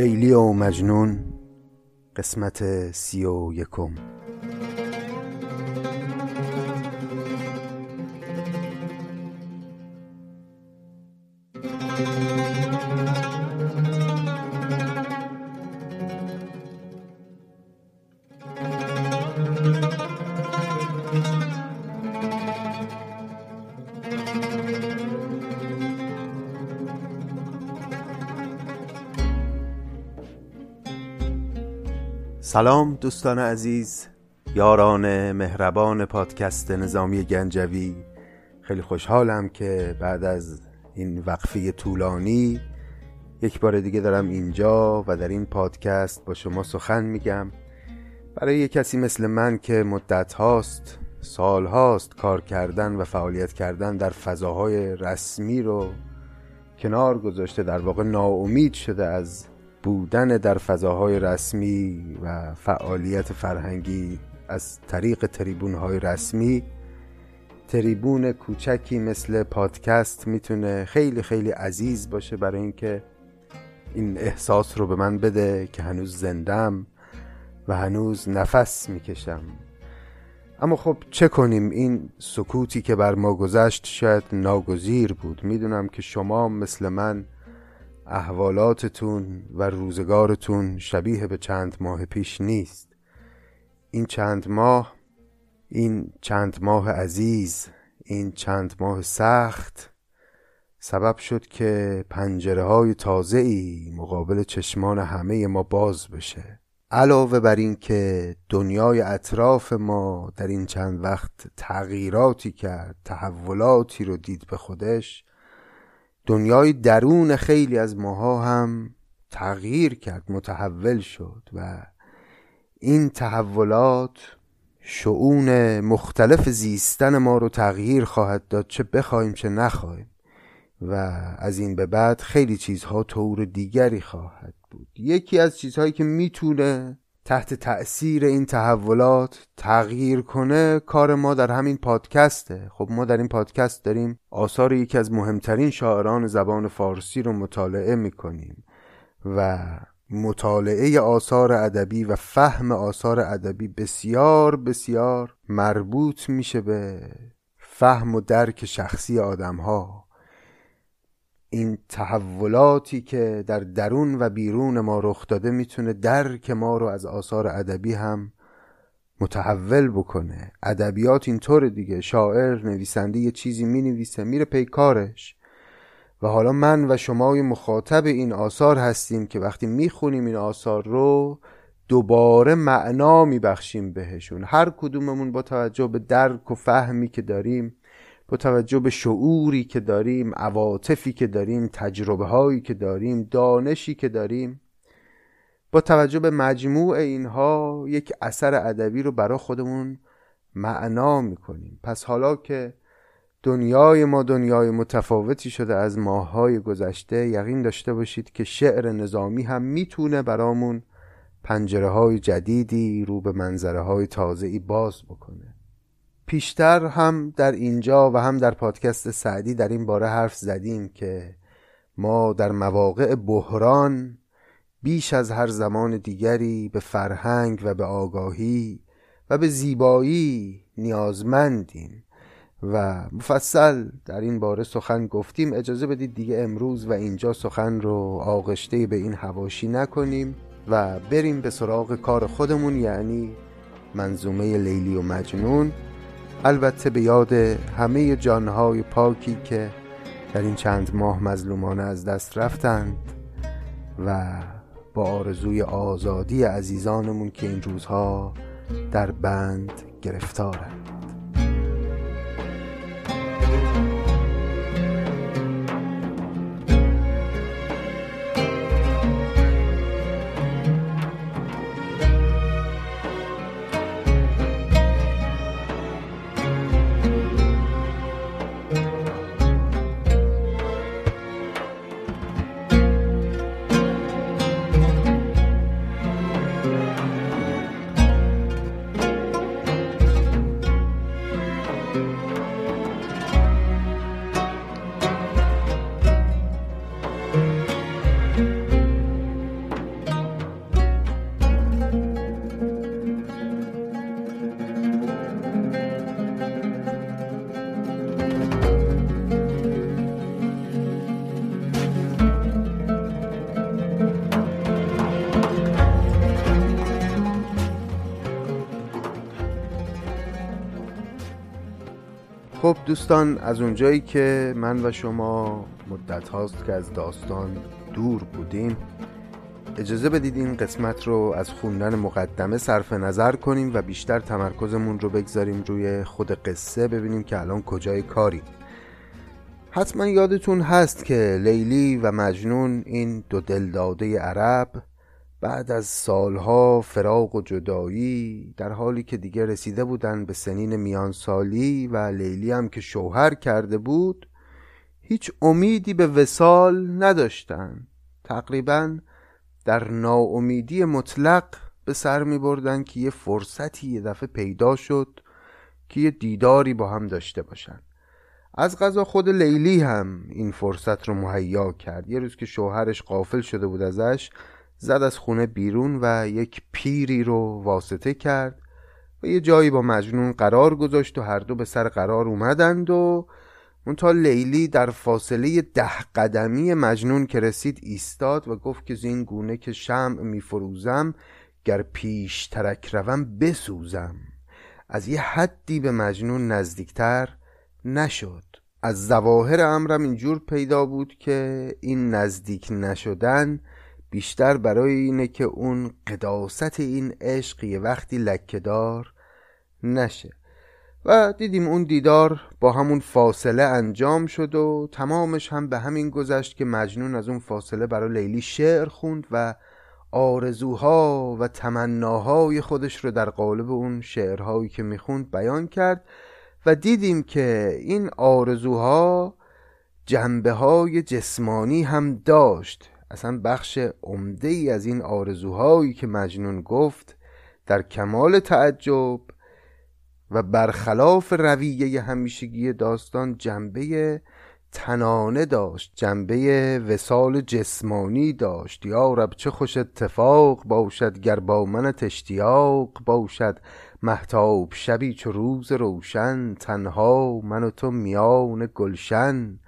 لیلی و مجنون قسمت سی و یکم. سلام دوستان عزیز یاران مهربان پادکست نظامی گنجوی. خیلی خوشحالم که بعد از این وقفه طولانی یک بار دیگه دارم اینجا و در این پادکست با شما سخن میگم. برای یک کسی مثل من که مدت هاست سال هاست کار کردن و فعالیت کردن در فضاهای رسمی رو کنار گذاشته در واقع ناامید شده از بودن در فضاهای رسمی و فعالیت فرهنگی از طریق تریبون های رسمی تریبون کوچکی مثل پادکست می‌تونه خیلی خیلی عزیز باشه برای اینکه این احساس رو به من بده که هنوز زندم و هنوز نفس می‌کشم. اما خب چه کنیم؟ این سکوتی که بر ما گذشت شاید ناگزیر بود. می‌دونم که شما مثل من احوالاتتون و روزگارتون شبیه به چند ماه پیش نیست. این چند ماه این چند ماه عزیز این چند ماه سخت سبب شد که پنجره های تازه ای مقابل چشمان همه ما باز بشه. علاوه بر این که دنیای اطراف ما در این چند وقت تغییراتی کرد تحولاتی رو دید به خودش دنیای درون خیلی از ماها هم تغییر کرد متحول شد و این تحولات شعون مختلف زیستن ما رو تغییر خواهد داد چه بخوایم چه نخواهیم و از این به بعد خیلی چیزها طور دیگری خواهد بود. یکی از چیزهایی که می‌تونه تحت تأثیر این تحولات تغییر کنه کار ما در همین پادکسته. خب ما در این پادکست داریم آثار یکی از مهمترین شاعران زبان فارسی رو مطالعه می‌کنیم و مطالعه آثار ادبی و فهم آثار ادبی بسیار بسیار مربوط میشه به فهم و درک شخصی آدم ها این تحولاتی که در درون و بیرون ما رخ داده می‌تونه درک ما رو از آثار ادبی هم متحول بکنه. ادبیات اینطور دیگه. شاعر نویسنده یه چیزی می نویسه میره پی کارش. و حالا من و شمای مخاطب این آثار هستیم که وقتی می‌خونیم این آثار رو دوباره معنا میبخشیم بهشون. هر کدوممون با توجه به درک و فهمی که داریم با توجه به شعوری که داریم عواطفی که داریم تجربه هایی که داریم دانشی که داریم با توجه به مجموع اینها یک اثر ادبی رو برای خودمون معنا می‌کنیم. پس حالا که دنیای ما دنیای متفاوتی شده از ماههای گذشته یقین داشته باشید که شعر نظامی هم می‌تونه برامون پنجره های جدیدی رو به منظره های تازهی باز بکنه. پیشتر هم در اینجا و هم در پادکست سعدی در این باره حرف زدیم که ما در مواقع بحران بیش از هر زمان دیگری به فرهنگ و به آگاهی و به زیبایی نیازمندیم و مفصل در این باره سخن گفتیم. اجازه بدید دیگه امروز و اینجا سخن رو آغشته به این هواشی نکنیم و بریم به سراغ کار خودمون یعنی منظومه لیلی و مجنون. البته به یاد همه جانهای پاکی که در این چند ماه مظلومانه از دست رفتند و با آرزوی آزادی عزیزانمون که این روزها در بند گرفتارند. دوستان از اونجایی که من و شما مدت هاست که از داستان دور بودیم اجازه بدید این قسمت رو از خوندن مقدمه صرف نظر کنیم و بیشتر تمرکزمون رو بگذاریم روی خود قصه ببینیم که الان کجای کاری حتما یادتون هست که لیلی و مجنون این دو دلداده عرب بعد از سالها فراق و جدایی در حالی که دیگه رسیده بودن به سنین میان سالی و لیلی هم که شوهر کرده بود هیچ امیدی به وسال نداشتن. تقریبا در ناامیدی مطلق به سر می بردن که یه فرصتی یه دفعه پیدا شد که یه دیداری با هم داشته باشن. از غذا خود لیلی هم این فرصت رو مهیا کرد. یه روز که شوهرش قافل شده بود ازش زد از خونه بیرون و یک پیری رو واسطه کرد و یه جایی با مجنون قرار گذاشت و هر دو به سر قرار اومدند و تا لیلی در فاصله ده قدمی مجنون که رسید ایستاد و گفت که زین گونه که شمع میفروزم گر پیش ترک روم بسوزم. از یه حدی به مجنون نزدیکتر نشد. از زواهر امرم اینجور پیدا بود که این نزدیک نشدن بیشتر برای اینه که اون قداست این عشق یه وقتی لکهدار نشه. و دیدیم اون دیدار با همون فاصله انجام شد و تمامش هم به همین گذشت که مجنون از اون فاصله برای لیلی شعر خوند و آرزوها و تمناهای خودش رو در قالب اون شعرهایی که می‌خوند بیان کرد و دیدیم که این آرزوها جنبه های جسمانی هم داشت. اصلا بخش عمده ای از این آرزوهایی که مجنون گفت در کمال تعجب و برخلاف رویه همیشگی داستان جنبه تنانه داشت جنبه وسال جسمانی داشت. یا رب چه خوش اتفاق باشد گر با من اشتیاق باشد؟ محتاب شبی چو روز روشن تنها من و تو میان گلشن.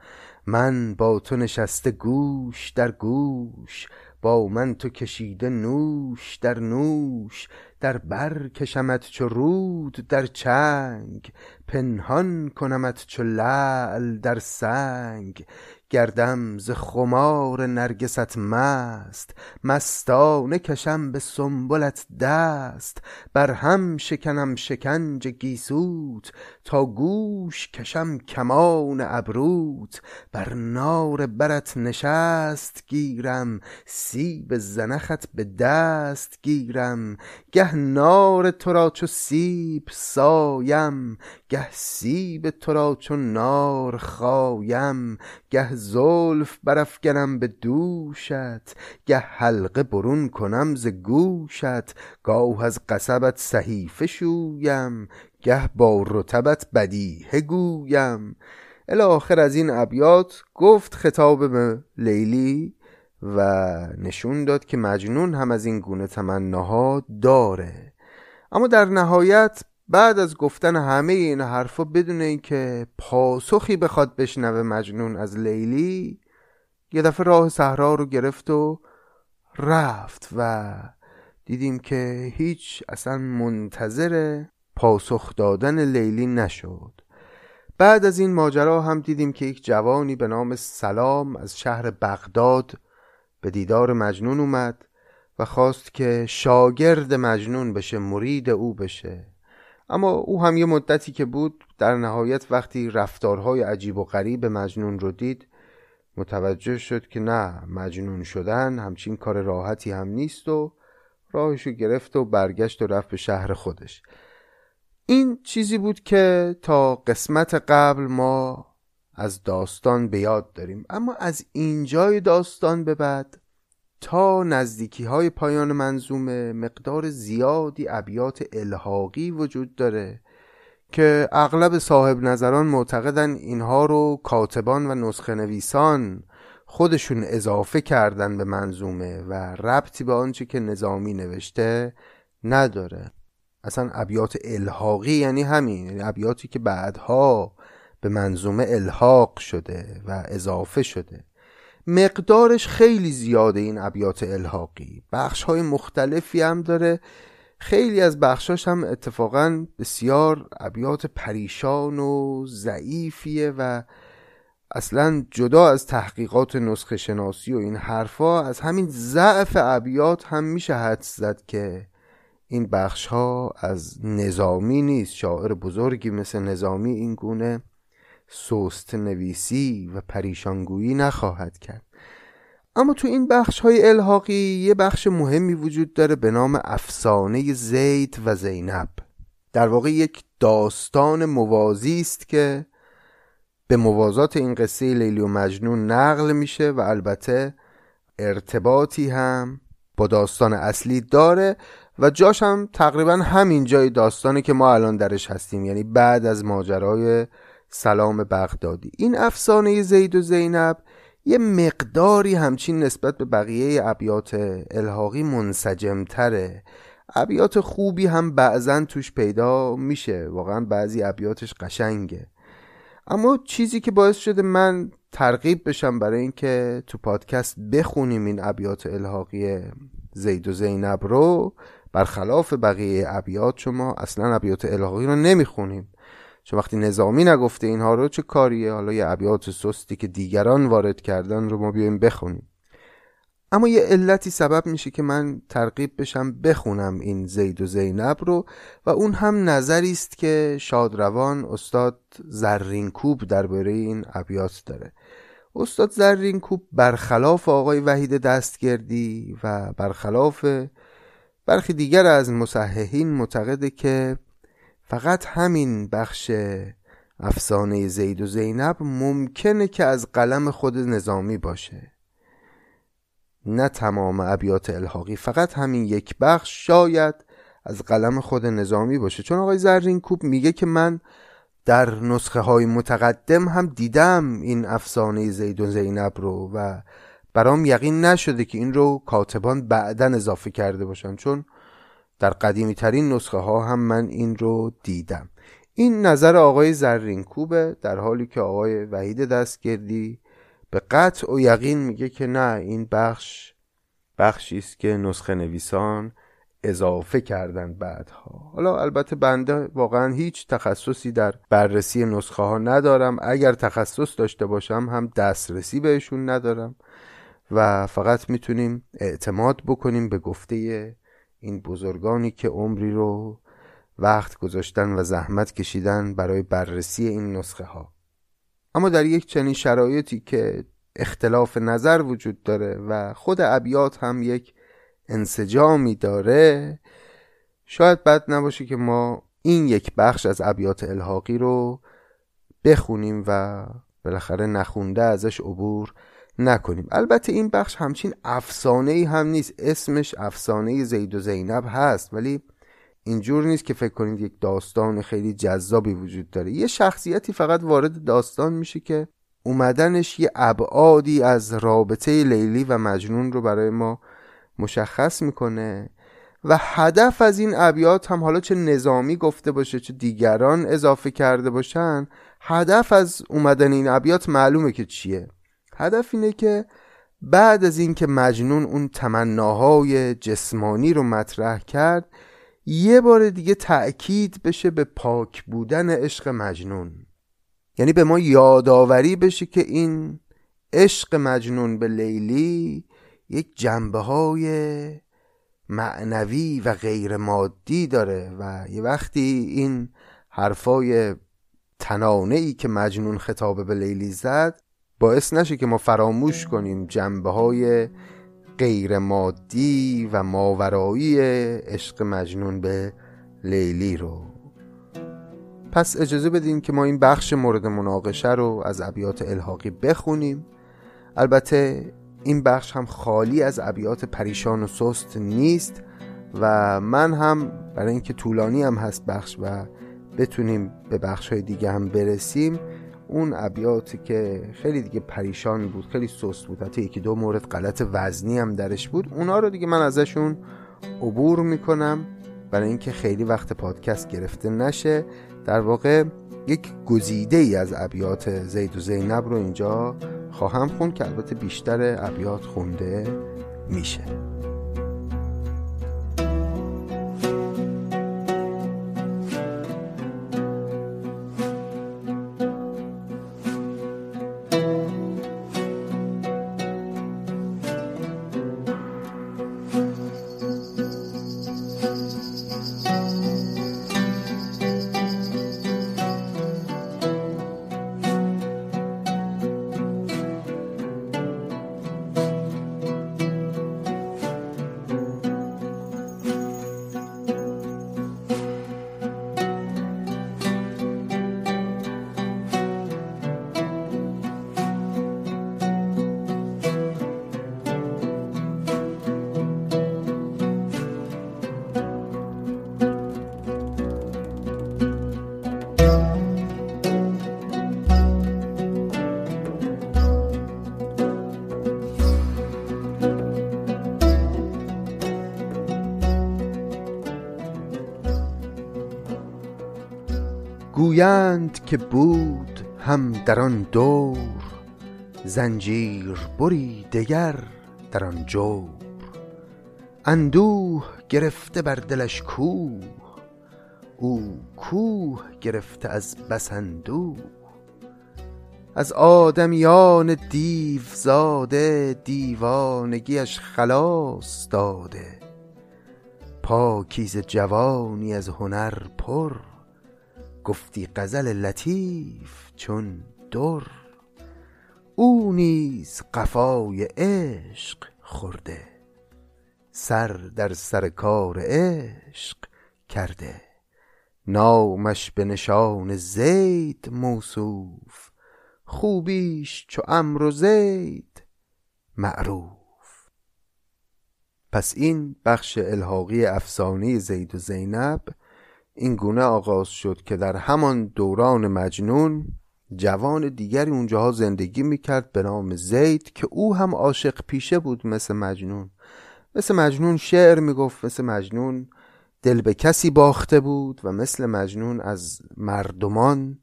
من با تو نشسته گوش در گوش با من تو کشیده نوش در نوش در بر کشمت چو رود در چنگ پنهان کنمت چو لعل در سنگ. گردم ز خمار نرگست مست مستانه کشم به سنبلت دست. بر هم شکنم شکنج گیسوت تا گوش کشم کمان ابروت. بر نار برت نشست گیرم سیب زنخت به دست گیرم. گه نار تو را چو سیب سایم گه سیب تو را چو نار خایم. گه زلف برافگنم به دوشت گه حلقه برون کنم ز گوشت. گاه از قصبت صحیفه شویم گه با رتبت بدیهه گویم. الاخر از این ابیات گفت خطاب به لیلی و نشون داد که مجنون هم از این گونه تمناها داره. اما در نهایت بعد از گفتن همه این حرفا بدون اینکه پاسخی بخواد بشنوه مجنون از لیلی یه دفعه راه صحرا رو گرفت و رفت و دیدیم که هیچ اصلا منتظر پاسخ دادن لیلی نشد. بعد از این ماجرا هم دیدیم که یک جوانی به نام سلام از شهر بغداد به دیدار مجنون اومد و خواست که شاگرد مجنون بشه مرید او بشه. اما او هم یه مدتی که بود در نهایت وقتی رفتارهای عجیب و غریب مجنون رو دید متوجه شد که نه مجنون شدن همچین کار راحتی هم نیست و راهشو گرفت و برگشت و رفت به شهر خودش. این چیزی بود که تا قسمت قبل ما از داستان به یاد داریم. اما از اینجای داستان به بعد تا نزدیکی های پایان منظومه مقدار زیادی ابیات الحاقی وجود داره که اغلب صاحب نظران معتقدن اینها رو کاتبان و نسخه نویسان خودشون اضافه کردن به منظومه و ربطی به آنچه که نظامی نوشته نداره. اصلا ابیات الحاقی یعنی همین یعنی ابیاتی که بعدها به منظومه الحاق شده و اضافه شده. مقدارش خیلی زیاده این ابیات الحاقی. بخش های مختلفی هم داره. خیلی از بخشاش هم اتفاقا بسیار ابیات پریشان و ضعیفیه و اصلا جدا از تحقیقات نسخه شناسی و این حرفا از همین ضعف ابیات هم میشه حدس زد که این بخش ها از نظامی نیست. شاعر بزرگی مثل نظامی این گونه سوست نویسی و پریشانگویی نخواهد کرد. اما تو این بخش های الحاقی یه بخش مهمی وجود داره به نام افسانه زید و زینب. در واقع یک داستان موازی است که به موازات این قصه لیلی و مجنون نقل میشه و البته ارتباطی هم با داستان اصلی داره و جاش هم تقریبا همین جای داستانی که ما الان درش هستیم. یعنی بعد از ماجرای سلام بغدادی. این افسانه زید و زینب یه مقداری همچین نسبت به بقیه ابیات الحاقی منسجمتره. ابیات خوبی هم بعضا توش پیدا میشه. واقعا بعضی ابیاتش قشنگه. اما چیزی که باعث شده من ترغیب بشم برای اینکه تو پادکست بخونیم این ابیات الحاقی زید و زینب رو برخلاف بقیه ابیات شما اصلا ابیات الهاقی رو نمی‌خونیم. چون وقتی نظامی نگفته اینها رو چه کاریه؟ حالا یه ابیات سستی که دیگران وارد کردن رو ما بیایم بخونیم. اما یه علتی سبب میشه که من ترغیب بشم بخونم این زید و زینب رو و اون هم نظری است که شادروان استاد زرین کوب درباره این ابیات داره. استاد زرین کوب برخلاف آقای وحید دستگردی و برخلاف برخی دیگر از مصححین معتقده که فقط همین بخش افسانه زید و زینب ممکنه که از قلم خود نظامی باشه. نه تمام ابیات الحاقی فقط همین یک بخش شاید از قلم خود نظامی باشه. چون آقای زرین کوب میگه که من در نسخه های متقدم هم دیدم این افسانه زید و زینب رو و برام یقین نشده که این رو کاتبان بعدا اضافه کرده باشن. چون در قدیمی ترین نسخه ها هم من این رو دیدم. این نظر آقای زرین کوبه در حالی که آقای وحید دستگردی به قطع و یقین میگه که نه این بخش بخشی است که نسخه نویسان اضافه کردن بعدها. حالا البته بنده واقعا هیچ تخصصی در بررسی نسخه ها ندارم. اگر تخصص داشته باشم هم دسترسی بهشون ندارم و فقط می‌تونیم اعتماد بکنیم به گفته این بزرگانی که عمری رو وقت گذاشتن و زحمت کشیدن برای بررسی این نسخه ها اما در یک چنین شرایطی که اختلاف نظر وجود داره و خود ابیات هم یک انسجامی داره شاید بد نباشه که ما این یک بخش از ابیات الحاقی رو بخونیم و بالاخره نخونده ازش عبور نکنیم. البته این بخش همچین افسانه ای هم نیست. اسمش افسانه زید و زینب هست ولی اینجور نیست که فکر کنید یک داستان خیلی جذابی وجود داره. یه شخصیتی فقط وارد داستان میشه که اومدنش یه ابعادی از رابطه لیلی و مجنون رو برای ما مشخص می‌کنه و هدف از این ابیات هم حالا چه نظامی گفته باشه چه دیگران اضافه کرده باشن هدف از اومدن این ابیات معلومه که چیه. هدف اینه که بعد از اینکه مجنون اون تمناهای جسمانی رو مطرح کرد یه بار دیگه تأکید بشه به پاک بودن عشق مجنون. یعنی به ما یادآوری بشه که این عشق مجنون به لیلی یک جنبه های معنوی و غیر مادی داره و یه وقتی این حرفای تنانه ای که مجنون خطاب به لیلی زد باعث نشه که ما فراموش کنیم جنبه های غیر مادی و ماورایی عشق مجنون به لیلی رو. پس اجازه بدین که ما این بخش مورد مناقشه رو از ابیات الحاقی بخونیم. البته این بخش هم خالی از ابیات پریشان و سست نیست و من هم برای اینکه طولانی هم هست بخش و بتونیم به بخش های دیگه هم برسیم اون ابیاتی که خیلی دیگه پریشان بود خیلی سست بود. حتی یکی دو مورد غلط وزنی هم درش بود. اونا رو دیگه من ازشون عبور می‌کنم برای اینکه خیلی وقت پادکست گرفته نشه. در واقع یک گزیده ای از ابیات زید و زینب رو اینجا خواهم خون که البته بیشتر ابیات خونده میشه. گویند که بود هم در آن دور زنجیر بری دگر در آن جور. اندوه گرفته بر دلش کوه او کوه گرفته از بس اندوه. از آدمیان دیو زاده دیوانگیش خلاص داده پاکیزه جوانی از هنر پر. گفتی غزل لطیف چون در. او نیز قفای عشق خورده. سر در سر کار عشق کرده. نامش به نشان زید موصوف. خوبیش چو عمرو و زید معروف. پس این بخش الحاقی افسانه زید و زینب این گونه آغاز شد که در همان دوران مجنون جوان دیگری اونجاها زندگی می‌کرد به نام زید که او هم عاشق پیشه بود مثل مجنون. مثل مجنون شعر می‌گفت مثل مجنون دل به کسی باخته بود و مثل مجنون از مردمان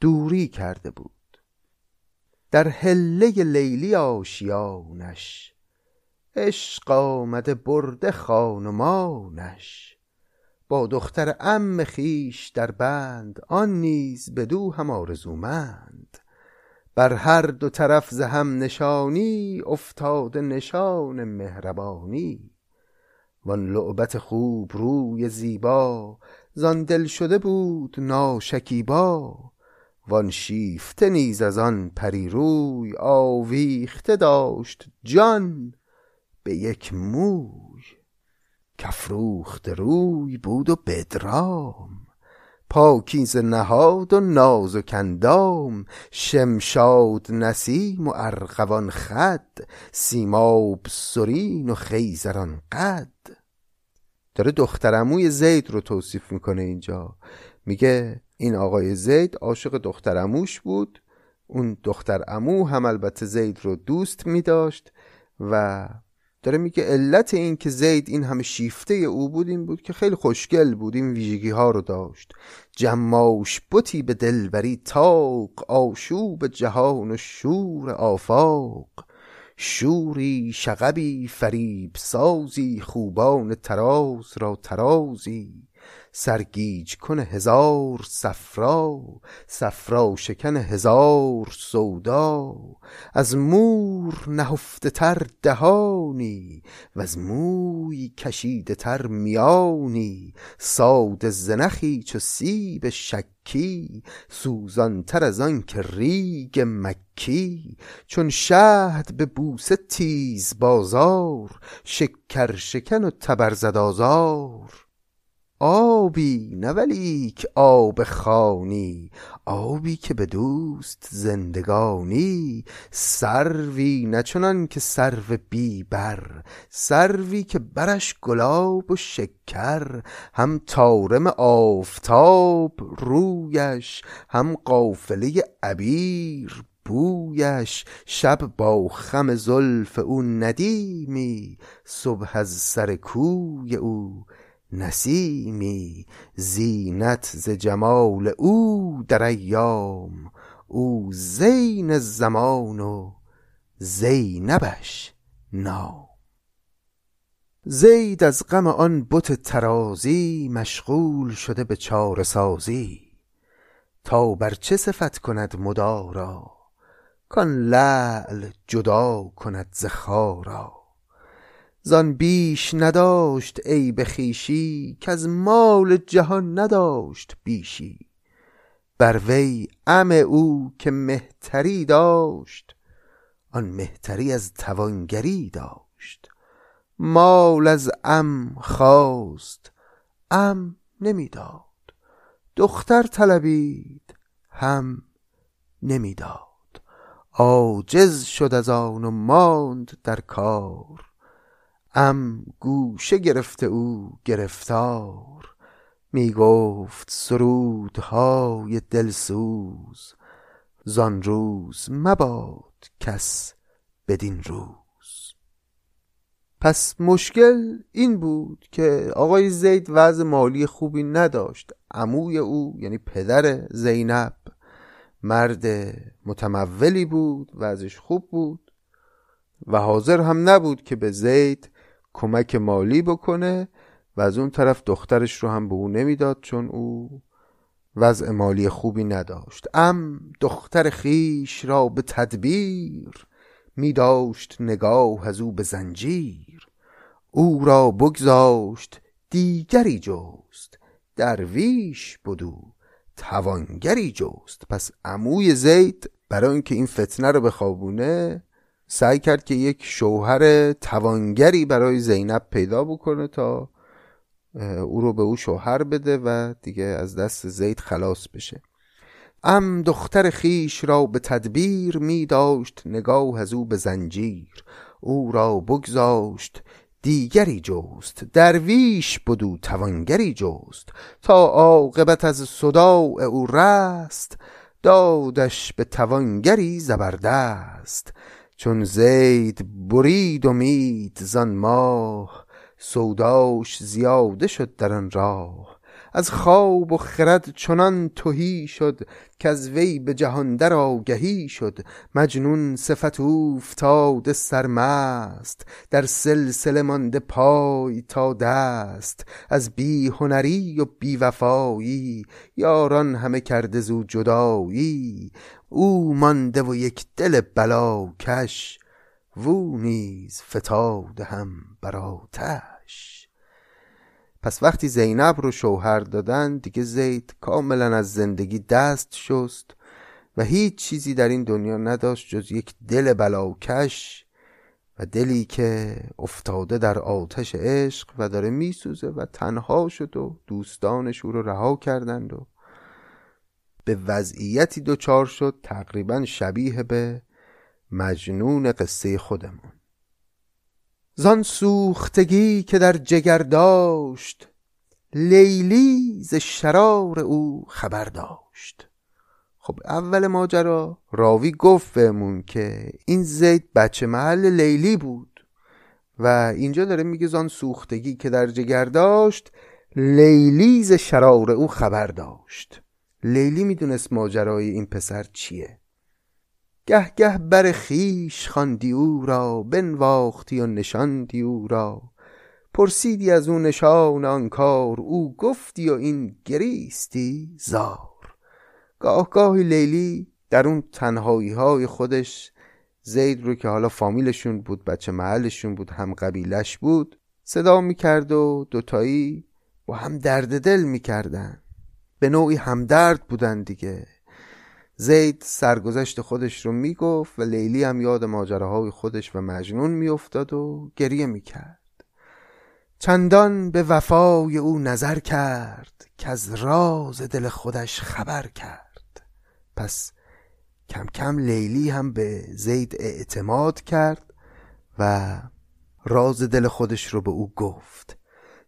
دوری کرده بود. در هله لیلی آشیانش عشق آمده برده خانمانش. با دختر ام خیش در بند آن نیز بدو هم آرزومند. بر هر دو طرف ز هم نشانی افتاده نشان مهربانی. وان لعبت خوب روی زیبا زان دل شده بود ناشکیبا. وان شیفته نیز از آن پری روی آویخته داشت جان به یک موی کفروخت روی بود و بدرام. پاکیز نهاد و نازک اندام شمشاد نسیم و ارغوان خد. سیماب سرین و خیزران قد. داره دخترموی زید رو توصیف می‌کنه اینجا. میگه این آقای زید عاشق دخترموش بود. اون دختر امو هم البته زید رو دوست می داشت و داره میگه علت این که زید این همه شیفته او بود این بود که خیلی خوشگل بود این ویژگی ها رو داشت. جماش بتی به دلبری تاق آشوب جهان و شور آفاق. شوری شغبی فریب سازی خوبان تراز را ترازی. سرگیج کن هزار صفرا صفرا شکن هزار سودا. از مور نهفته تر دهانی و از موی کشیده تر میانی. ساد زنخی چو سیب شکی سوزان تر از آن که ریگ مکی. چون شهد به بوسه تیز بازار شکر شکن و تبرزد آزار. آبی نه ولیک آب خانی آبی که به دوست زندگانی. سروی نه چنان که سرو بی بر سروی که برش گلاب و شکر. هم طارم آفتاب رویش هم قافله عبیر بویش. شب با خم زلف او ندیمی صبح از سر کوی او نسیمی زینت ز جمال او در ایام او زین زمان و زینبش نام. زید از غم آن بت ترازی مشغول شده به چاره سازی. تا بر چه صفت کند مدارا کان لعل جدا کند ز خارا. زان بیش نداشت عیب خویشی کز مال جهان نداشت بیشی. بر وی عم او که مهتری داشت آن مهتری از توانگری داشت. مال از عم خواست عم نمی‌داد. دختر طلبید هم نمی‌داد. عاجز شد از آن و ماند در کار. ام گوشه گرفته او گرفتار می گفت سرودهای دلسوز. زان روز مباد کس بدین روز. پس مشکل این بود که آقای زید وضع مالی خوبی نداشت. عموی او یعنی پدر زینب مرد متمولی بود وضعش خوب بود و حاضر هم نبود که به زید کمک مالی بکنه و از اون طرف دخترش رو هم به او نمی‌داد چون او وضع مالی خوبی نداشت. ام دختر خیش را به تدبیر می داشت نگاه از او به زنجیر. او را بگذاشت دیگری جست درویش بدو توانگری جست. پس عموی زید برای اینکه این فتنه رو بخوابونه سعی کرد که یک شوهر توانگری برای زینب پیدا بکنه تا او رو به او شوهر بده و دیگه از دست زید خلاص بشه. ام دختر خیش را به تدبیر می داشت نگاه از او به زنجیر. او را بگذاشت دیگری جست درویش بدو توانگری جست. تا عاقبت از صداع او رست دادش به توانگری زبردست. چون زید برید امید زان ماه سوداش زیاده شد در آن راه. از خواب و خرد چنان تهی شد که از وی به جهان در آگهی شد. مجنون صفت اوفتاده سرمست در سلسله مانده پای تا دست. از بی هنری و بی وفایی یاران همه کرده زو جدایی. او مانده و یک دل بلاکش وو نیز فتاده هم بر آتش. پس وقتی زینب رو شوهر دادن دیگه زید کاملا از زندگی دست شست و هیچ چیزی در این دنیا نداشت جز یک دل بلاکش و دلی که افتاده در آتش عشق و داره میسوزه و تنها شد و دوستانش او رو رها کردند و به وضعیتی دچار شد تقریبا شبیه به مجنون قصه خودمون. زان سوختگی که در جگر داشت لیلی ز شرار او خبر داشت. خب اول ماجرا راوی گفت بهمون که این زید بچه محل لیلی بود و اینجا داره میگه زان سوختگی که در جگر داشت لیلی ز شرار او خبر داشت. لیلی می‌دونست ماجرای این پسر چیه. گه گه بر خیش خواندی او را بنواختی و نشاندی او را. پرسیدی از او نشان آن کار او گفتی و این گریستی زار. گاه گاهی لیلی در اون تنهایی های خودش زید رو که حالا فامیلشون بود بچه محلشون بود هم قبیلش بود صدا می‌کرد و دوتایی با هم درد دل می‌کردن. به نوعی همدرد بودن دیگه. زید سرگذشت خودش رو می‌گفت و لیلی هم یاد ماجراهای خودش و مجنون میافتاد و گریه می‌کرد. چندان به وفای او نظر کرد که از راز دل خودش خبر کرد. پس کم کم لیلی هم به زید اعتماد کرد و راز دل خودش رو به او گفت.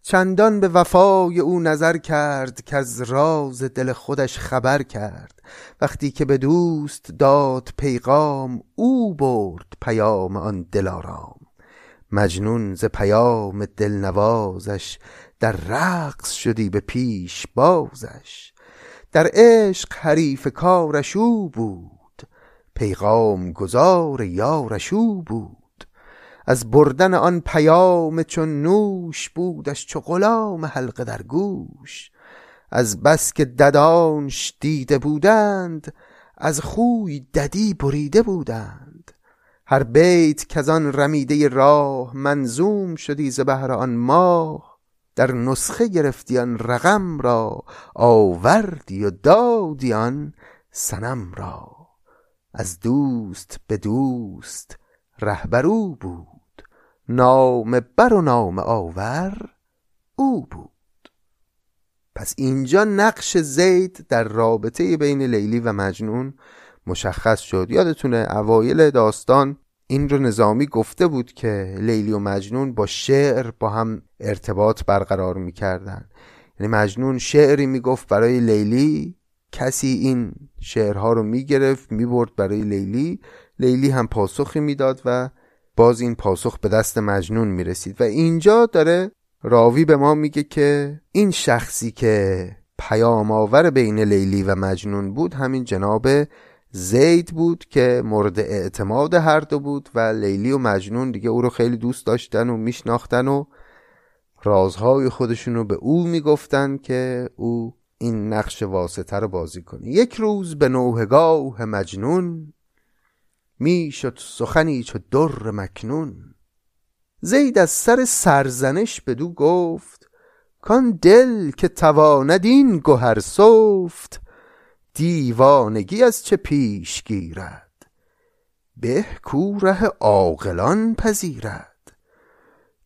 چندان به وفای او نظر کرد که از راز دل خودش خبر کرد. وقتی که به دوست داد پیغام او برد پیام آن دلارام. مجنون ز پیام دلنوازش در رقص شدی به پیش بازش. در عشق حریف کارش او بود پیغام گذار یارش او بود. از بردن آن پیام چون نوش بودش چو غلام حلقه در گوش. از بس که ددانش دیده بودند از خوی ددی بریده بودند. هر بیت که آن رمیده راه منظوم شدی ز بهر آن ماه در نسخه گرفتی آن رقم را آوردی و دادی آن سنم را. از دوست به دوست رهبرو بود. نام بر و نام آور او بود. پس اینجا نقش زید در رابطه بین لیلی و مجنون مشخص شد. یادتونه اوایل داستان این رو نظامی گفته بود که لیلی و مجنون با شعر با هم ارتباط برقرار می‌کردن. یعنی مجنون شعری می‌گفت برای لیلی کسی این شعرها رو می‌گرفت می‌برد برای لیلی. لیلی هم پاسخی می‌داد و باز این پاسخ به دست مجنون می‌رسید و اینجا داره راوی به ما میگه که این شخصی که پیام آور بین لیلی و مجنون بود همین جناب زید بود که مورد اعتماد هر دو بود و لیلی و مجنون دیگه او رو خیلی دوست داشتن و میشناختن و رازهای خودشون رو به او می‌گفتن که او این نقش واسطه رو بازی کنه. یک روز به نوهگاه مجنون می‌شد سخنی چو در مکنون. زید از سر سرزنش بدو گفت کان دل که تواند این گوهر سفت دیوانگی از چه پیش گیرد؟ به کوره عاقلان پذیرد.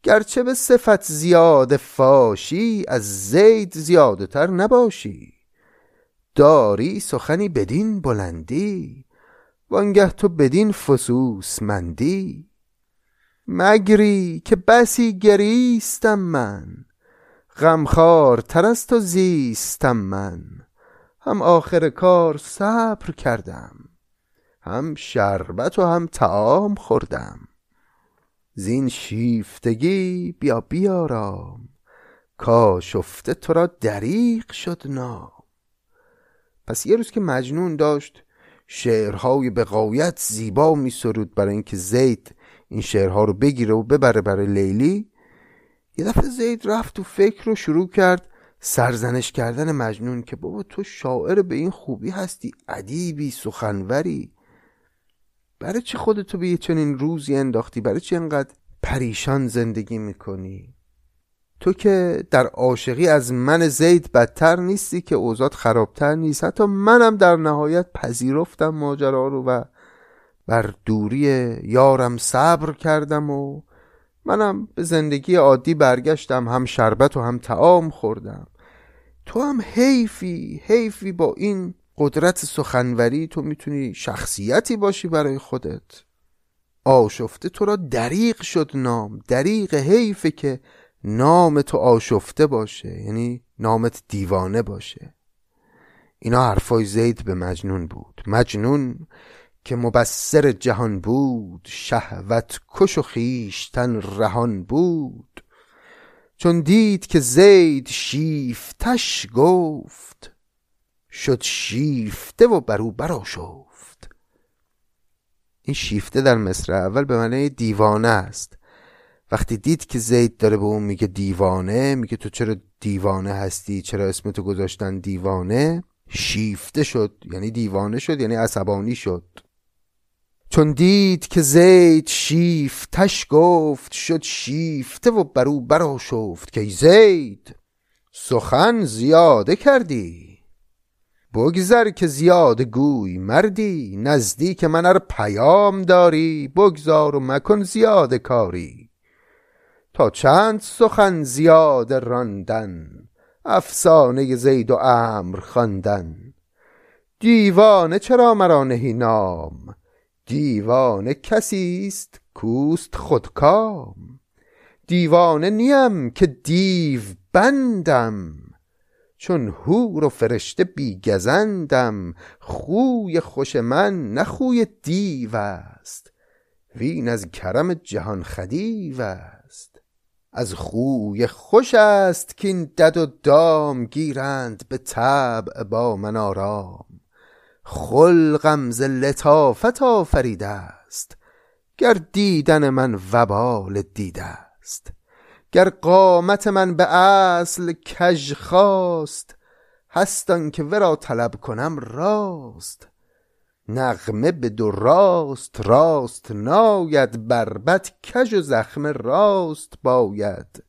گرچه به صفت زیاد فاشی از زید زیاده تر نباشی. داری سخنی بدین بلندی وانگه تو بدین فسوس مندی. مگری که بسی گریستم من. غمخوار تر از تو زیستم من. هم آخر کار صبر کردم. هم شربت و هم تعام خوردم. زین شیفتگی بیا بیارام. کاشفته تو را دریق شد نام. پس یه روز که مجنون داشت شعرهای به قایت زیبا می سرود برای اینکه زید این شعرها رو بگیره و ببره برای لیلی. یه دفعه زید رفت و فکر رو شروع کرد سرزنش کردن مجنون که بابا تو شاعر به این خوبی هستی ادیبی سخنوری. برای چه خودتو به یه چنین روزی انداختی؟ برای چه انقدر پریشان زندگی می‌کنی؟ تو که در عاشقی از من زید بدتر نیستی که اوزاد خرابتر نیست. حتی منم در نهایت پذیرفتم ماجرا رو و بر دوری یارم صبر کردم و منم به زندگی عادی برگشتم هم شربت و هم تعام خوردم. تو هم حیفی حیفی با این قدرت سخنوری. تو می‌تونی شخصیتی باشی برای خودت. آشفته تو را دریق شد نام دریق حیفه که نام تو آشفته باشه یعنی نامت دیوانه باشه. اینا حرفای زید به مجنون بود. مجنون که مبصر جهان بود شهوت کش و خیشتن رهان بود. چون دید که زید شیفتش گفت شد شیفته و برو برا شفت این شیفته در مصر اول به معنی دیوانه است. وقتی دید که زید داره به اون میگه دیوانه میگه تو چرا دیوانه هستی؟ چرا اسمتو گذاشتن دیوانه؟ شیفته شد یعنی دیوانه شد یعنی عصبانی شد. چون دید که زید شیفتش گفت شد شیفته و برو برا شفت که زید سخن زیاده کردی. بگذر که زیاده گوی مردی نزدیک من ار پیام داری بگذار و مکن زیاده کاری. تا چند سخن زیاده راندن افسانه زید و امر خواندن. دیوانه چرا مرا نهی نام؟ دیوانه کسی است کوست خودکام دیوانه نیم که دیو بندم چون هور و فرشته بیگزندم خوی خوش من نه خوی دیو است وین از کرم جهان خدیو است. از خوی خوش است که این دد و دام گیرند به طبع با من آرام. خلقم ز لطافت آفریده است گر دیدن من وبال دیده است. گر قامت من به اصل کژ خواست هستان که ورا طلب کنم راست. نغمه به دو راست راست ناید بربت کژ و زخم راست باید.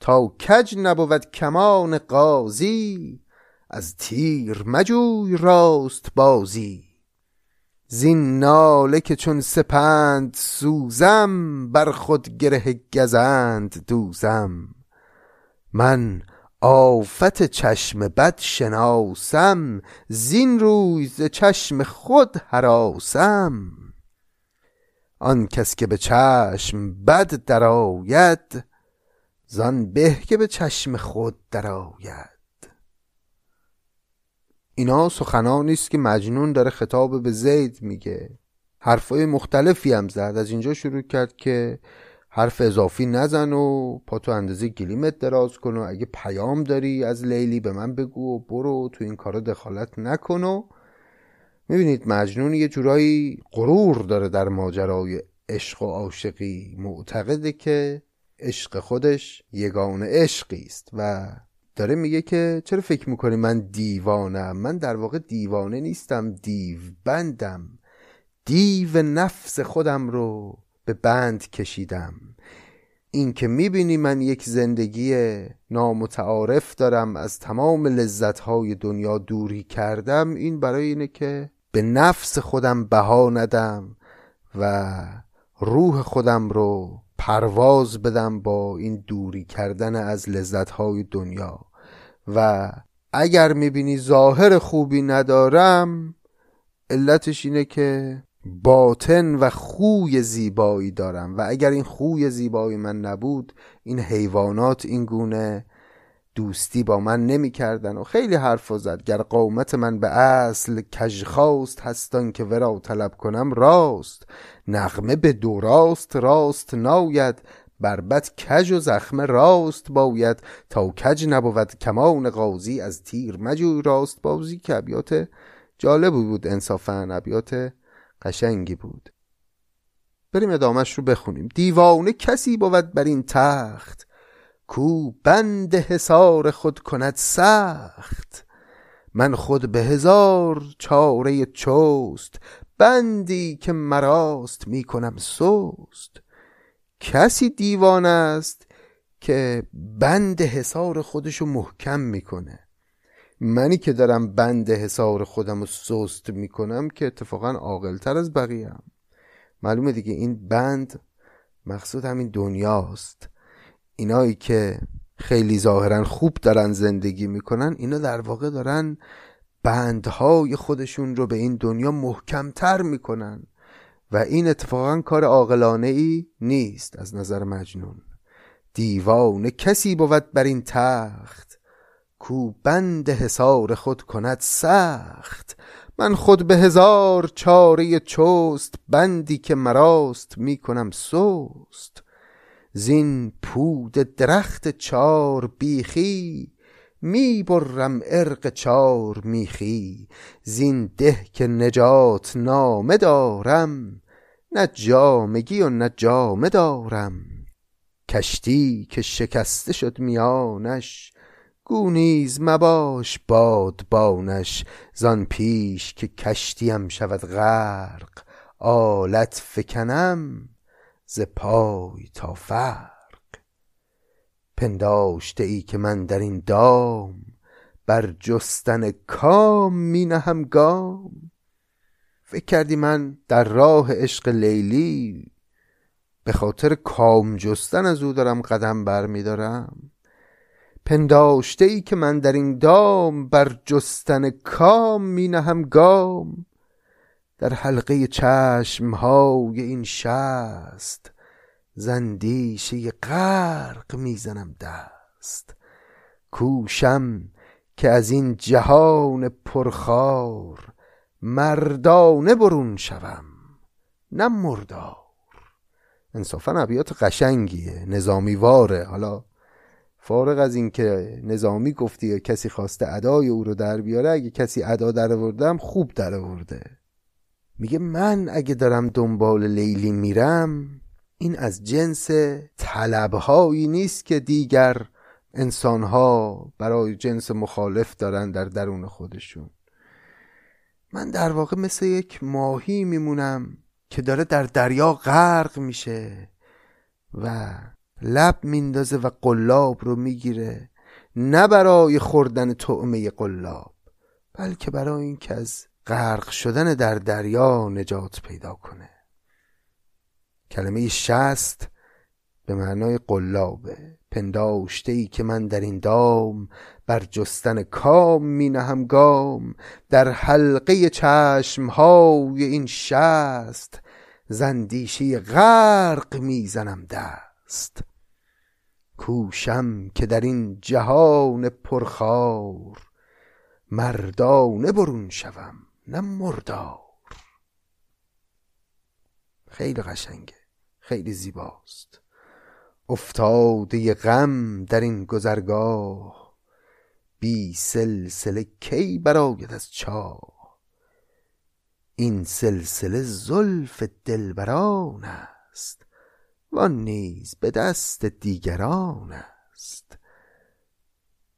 تا کج نبود کمان قاضی از تیر مجوی راست بازی. زین ناله که چون سپند سوزم بر خود گره گزند دوزم. من آفت چشم بد شناسم زین روی ز چشم خود هراسم آن کس که به چشم بد درآید زان به که به چشم خود درآید. اینا سخنانی است که مجنون داره خطاب به زید میگه. حرفای مختلفی هم زد. از اینجا شروع کرد که حرف اضافی نزن و پا تو اندازه گلیمت دراز کن و اگه پیام داری از لیلی به من بگو و برو تو این کارا دخالت نکن و می‌بینید مجنون یه جورایی غرور داره در ماجرای عشق و عاشقی. معتقده که عشق خودش یگانه عشقی است و داره میگه که چرا فکر می‌کنی من دیوانم؟ من در واقع دیوانه نیستم دیو بندم دیو نفس خودم رو به بند کشیدم. این که می‌بینی من یک زندگی نامتعارف دارم از تمام لذتهای دنیا دوری کردم این برای اینه که به نفس خودم بها ندم و روح خودم رو پرواز بدم با این دوری کردن از لذتهای دنیا. و اگر می‌بینی ظاهر خوبی ندارم علتش اینه که باطن و خوی زیبایی دارم. و اگر این خوی زیبایی من نبود این حیوانات این گونه دوستی با من نمی کردن و خیلی حرف زد. گر قومت من به اصل کج خواست هستان که ورا طلب کنم راست. نغمه به دو راست راست ناید. بربت کج و زخم راست باید. تا کج نبود کمان قاضی از تیر مجوی راست بازی که ابیات جالبی بود انصافا. ابیات قشنگی بود. بریم ادامش رو بخونیم. دیوانه کسی بود بر این تخت کو بند حسار خود کند سخت. من خود به هزار چاره چوست بندی که مراست می کنم سوست کسی دیوان است که بند حسار خودشو محکم می‌کنه منی که دارم بند حسار خودم رو سست می‌کنم که اتفاقا عاقلتر از بقیه هم. معلومه دیگه این بند مقصود همین دنیاست اینایی که خیلی ظاهرا خوب دارن زندگی می‌کنن اینا در واقع دارن بندهای خودشون رو به این دنیا محکمتر می‌کنن و این اتفاقا کار عاقلانه ای نیست از نظر مجنون دیوانه کسی بود بر این تخت کو بند حسار خود کند سخت. من خود به هزار چاره چوست بندی که مراست می‌کنم سوست زین پود درخت چار بیخی می برم ارق چار میخی. زین ده که نجات نامه دارم نه جامگی و نه جامه دارم. کشتی که شکسته شد میانش گونیز مباش بادبانش زان پیش که کشتیم شود غرق آلت فکنم ز پای تا فرق. پنداشته ای که من در این دام بر جستن کام می نهم گام. فکر کردی من در راه عشق لیلی به خاطر کام جستن از او دارم قدم بر می دارم پنداشته ای که من در این دام بر جستن کام می نهم گام. در حلقه چشم های این شست زندیشه غرق می‌زنم دست. کوشم که از این جهان پرخار مردانه برون شوم نه مردار. انصافا ابیات قشنگیه نظامی واره حالا فارغ از اینکه نظامی گفتی یا کسی خواسته ادای او رو در بیاره اگه کسی ادا در آوردم خوب در آورده. میگه من اگه دارم دنبال لیلی میرم این از جنس طلبهایی نیست که دیگر انسانها برای جنس مخالف دارن در درون خودشون. من در واقع مثل یک ماهی میمونم که داره در دریا غرق میشه و لب میندازه و قلاب رو می‌گیره نه برای خوردن طعمه قلاب بلکه برای اینکه از غرق شدن در دریا نجات پیدا کنه. کلمه شست به معنای قلابه. پنداشته ای که من در این دام بر جستن کام می نهم گام در حلقه چشم های این شست زندیشه غرق می‌زنم دست کوشم که در این جهان پرخار مردانه برون شوم نه مردار. خیلی قشنگه خیلی زیباست. افتاده غم در این گذرگاه بی سلسله کی براید از چاه؟ این سلسله زلف دلبران است. وان نیز به دست دیگران است.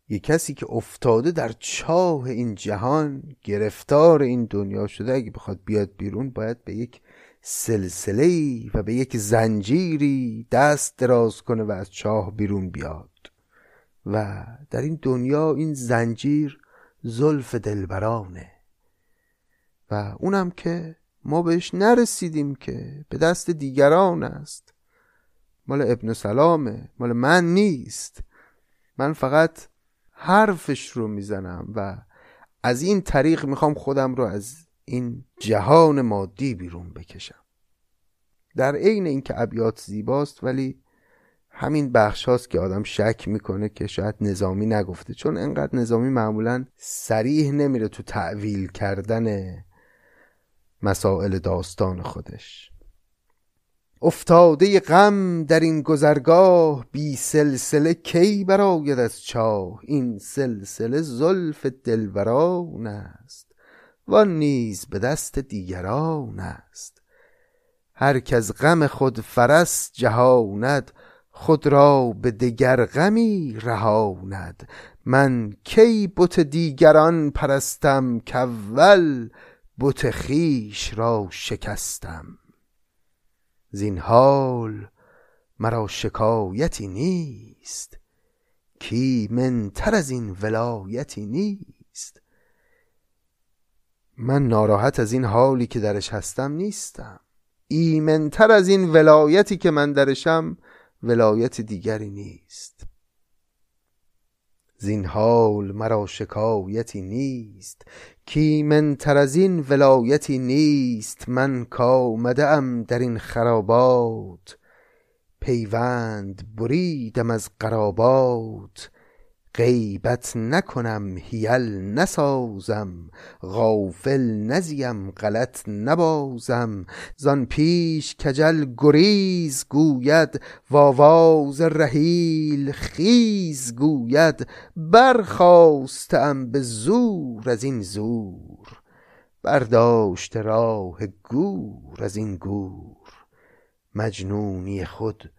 یه کسی که افتاده در چاه این جهان گرفتار این دنیا شده اگه بخواد بیاد بیرون باید به یک سلسله و به یک زنجیری دست دراز کنه و از چاه بیرون بیاد. و در این دنیا این زنجیر زلف دلبرانه. و اونم که ما بهش نرسیدیم که به دست دیگران است. مال ابن سلامه مال من نیست. من فقط حرفش رو می‌زنم و از این طریق می‌خوام خودم رو از این جهان مادی بیرون بکشم. در عین اینکه ابیات زیباست ولی همین بخش هاست که آدم شک می‌کنه که شاید نظامی نگفته. چون انقدر نظامی معمولا سریح نمیره تو تعویل کردن مسائل داستان خودش. افتاده غم در این گذرگاه بی سلسله کی براید از چاه؟ این سلسله زلف دلبران است و نیز به دست دیگران است. هر از غم خود فرس جهاند خود را به دگر غمی رهاند. من کی بت دیگران پرستم کاول بت خویش را شکستم. زین حال مرا شکایتی نیست. کی منتر از این ولایتی نیست. من ناراحت از این حالی که درش هستم نیستم. ایمنتر از این ولایتی که من درشم ولایت دیگری نیست. زین حال مرا شکایتی نیست. کیمنتر از این ولایتی نیست. من کامده ام در این خرابات. پیوند بریدم از قرابات. غیبت نکنم هیل نسازم غافل نزیم غلط نبازم. زان پیش کجل گریز گوید واواز رحیل خیز گوید. برخواستم به زور از این زور برداشت راه گور از این گور. مجنونی خود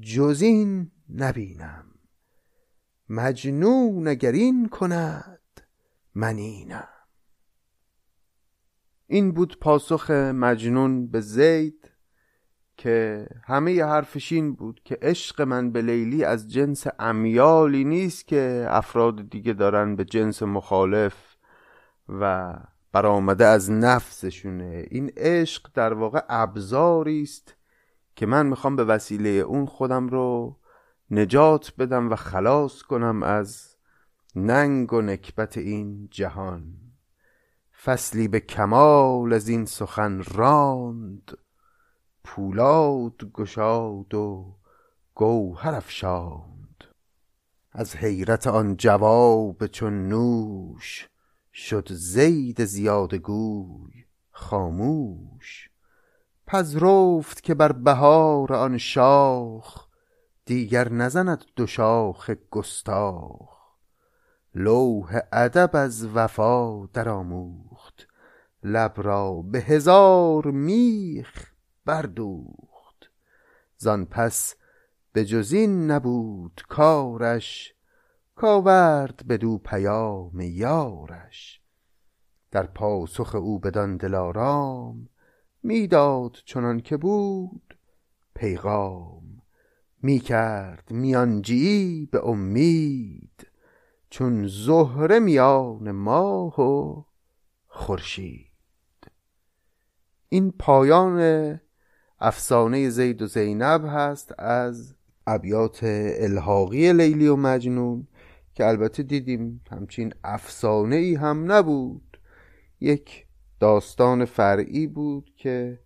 جز این نبینم. مجنون اگر این کند من اینم. این بود پاسخ مجنون به زید که همه حرفش این بود که عشق من به لیلی از جنس امیالی نیست که افراد دیگه دارن به جنس مخالف و برآمده از نفسشونه. این عشق در واقع ابزاری است که من می‌خوام به وسیله اون خودم رو نجات بدم و خلاص کنم از ننگ و نکبت این جهان. فصلی به کمال از این سخن راند پولاد گشاد و گوهر افشاند. از حیرت آن جواب چون نوش شد زید زیاده گوی خاموش. پذرفت که بر بهار آن شاخ دیگر نزند دو شاخ گستاخ. لوح ادب از وفا درآموخت لب را به هزار میخ بردوخت. زان پس به جز این نبود کارش کاورد بدو پیام یارش. در پاسخ او بدان دلارام می‌داد چنان که بود پیغام می کرد میانجی به امید چون زهره میان ماه و خورشید. این پایان افسانه زید و زینب هست از ابیات الحاقی لیلی و مجنون که البته دیدیم همچین افسانه ای هم نبود. یک داستان فرعی بود که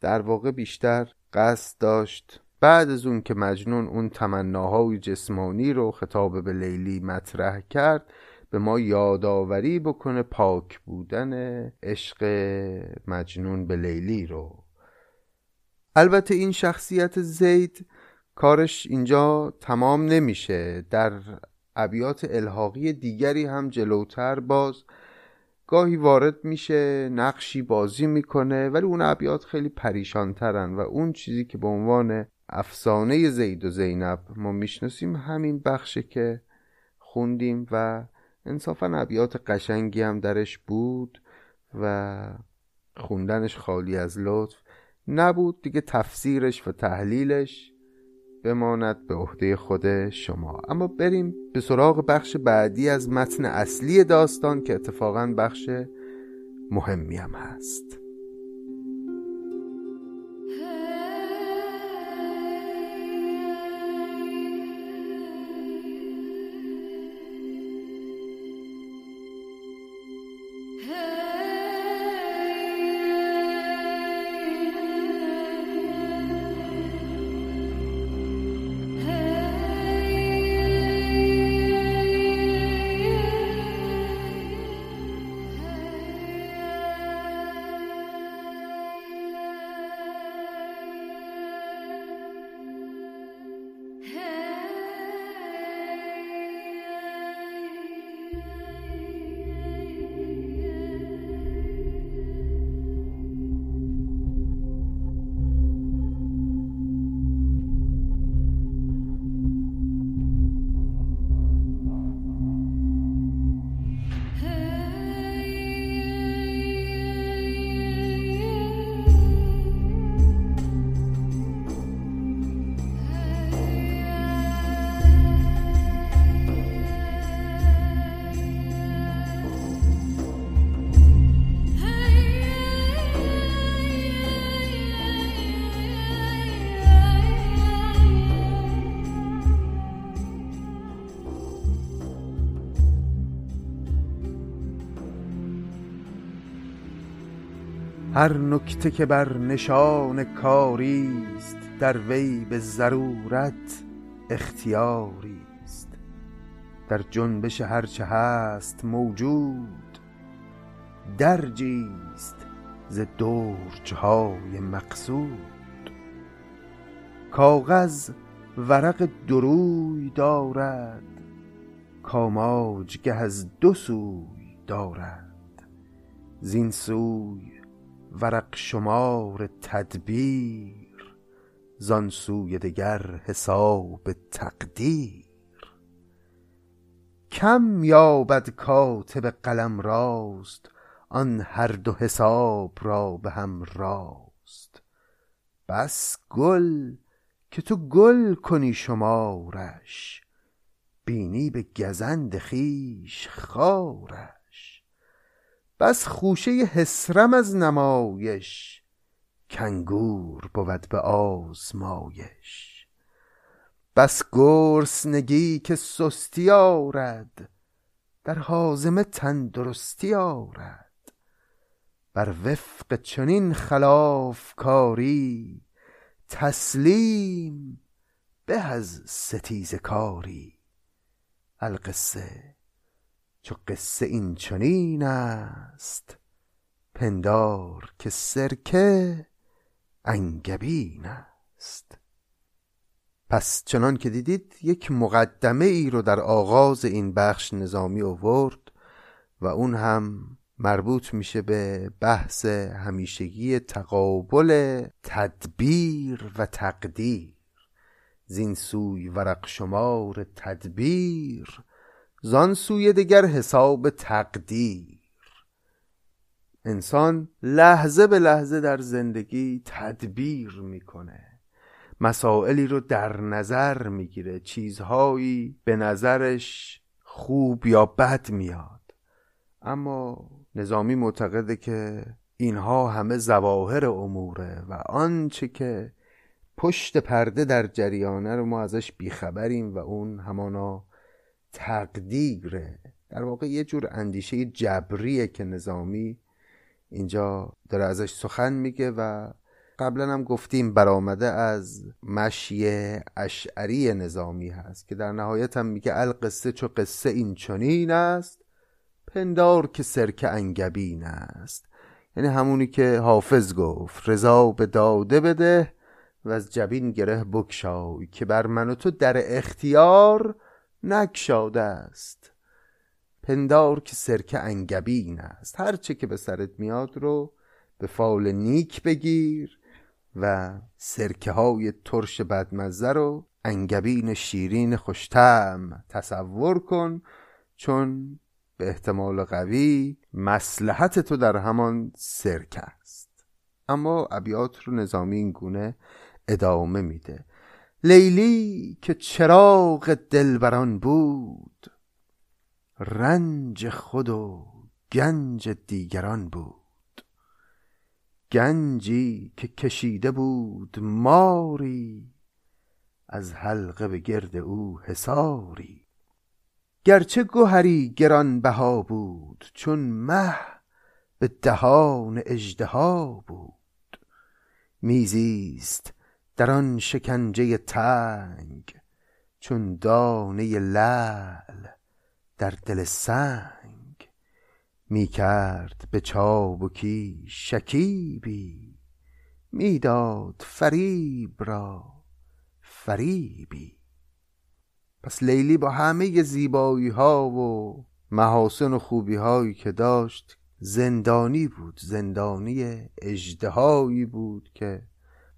در واقع بیشتر قصد داشت بعد از اون که مجنون اون تمناهای جسمانی رو خطاب به لیلی مطرح کرد به ما یادآوری بکنه پاک بودن عشق مجنون به لیلی رو. البته این شخصیت زید کارش اینجا تمام نمیشه. در ابیات الحاقی دیگری هم جلوتر باز گاهی وارد میشه نقشی بازی می‌کنه ولی اون ابیات خیلی پریشانترن و اون چیزی که به عنوان افسانه زید و زینب. ما می‌شناسیم همین بخشه که خوندیم و انصافا ابیات قشنگی هم درش بود و خوندنش خالی از لطف نبود. دیگه تفسیرش و تحلیلش بماند به عهده خود شما. اما بریم به سراغ بخش بعدی از متن اصلی داستان که اتفاقا بخش مهمی هم هست. هر نکته که بر نشان کاری است در وی به ضرورت اختیاری است. در جنبش هرچه هست موجود درجی است ز درجهای مقصود. کاغذ ورق دروی دارد کاماج از دو سوی دارد. زین سوی ورق شمار تدبیر زان سوی دگر حساب تقدیر. کم یابد کاتب قلم راست آن هر دو حساب را به هم راست. بس گل که تو گل کنی شمارش بینی به گزند خویش خارش. بس خوشه حسرم از نمایش کنگور بود به آزمایش. بس گرسنگی که سستی آرد در حازمه تندرستی آرد. بر وفق چنین خلاف کاری تسلیم به از ستیز کاری القصه چو قصه این چنین است پندار که سرکه انگبین است. پس چنان که دیدید یک مقدمه ای رو در آغاز این بخش نظامی اوورد و اون هم مربوط میشه به بحث همیشگی تقابل تدبیر و تقدیر. زین سوی ورق شمار تدبیر زان سوی دگر حساب تقدیر. انسان لحظه به لحظه در زندگی تدبیر می‌کنه. مسائلی رو در نظر می‌گیره. چیزهایی به نظرش خوب یا بد میاد. اما نظامی معتقده که اینها همه زواهر اموره و آنچه که پشت پرده در جریانه رو ما ازش بیخبریم و اون همانا تقدیره. در واقع یه جور اندیشه جبریه که نظامی اینجا داره ازش سخن میگه و قبلا هم گفتیم برآمده از مشی اشعری نظامی هست که در نهایت هم میگه القصه چو قصه این چنین است پندار که سرک انگبین است. یعنی همونی که حافظ گفت رضا به داده بده و از جبین گره بکشای که بر من و تو در اختیار نکشاده است. پندار که سرکه انگبین است. هرچه که به سرت میاد رو به فال نیک بگیر و سرکه های ترش بدمزه رو انگبین شیرین خوشتم تصور کن چون به احتمال قوی مسلحت تو در همان سرکه است. اما ابیات رو نظامی این گونه ادامه میده. لیلی که چراغ دلبران بود رنج خود و گنج دیگران بود. گنجی که کشیده بود ماری از حلقه به گرد او حساری گرچه گوهری گران بها بود چون مه به دهان اژدها بود. میزیست در آن شکنجه تنگ چون دانه لعل در دل سنگ. می کرد به چابکی شکیبی می‌داد فریب را فریبی. پس لیلی با همه زیبایی ها و محاسن و خوبی هایی که داشت زندانی بود زندانی اجدهایی بود که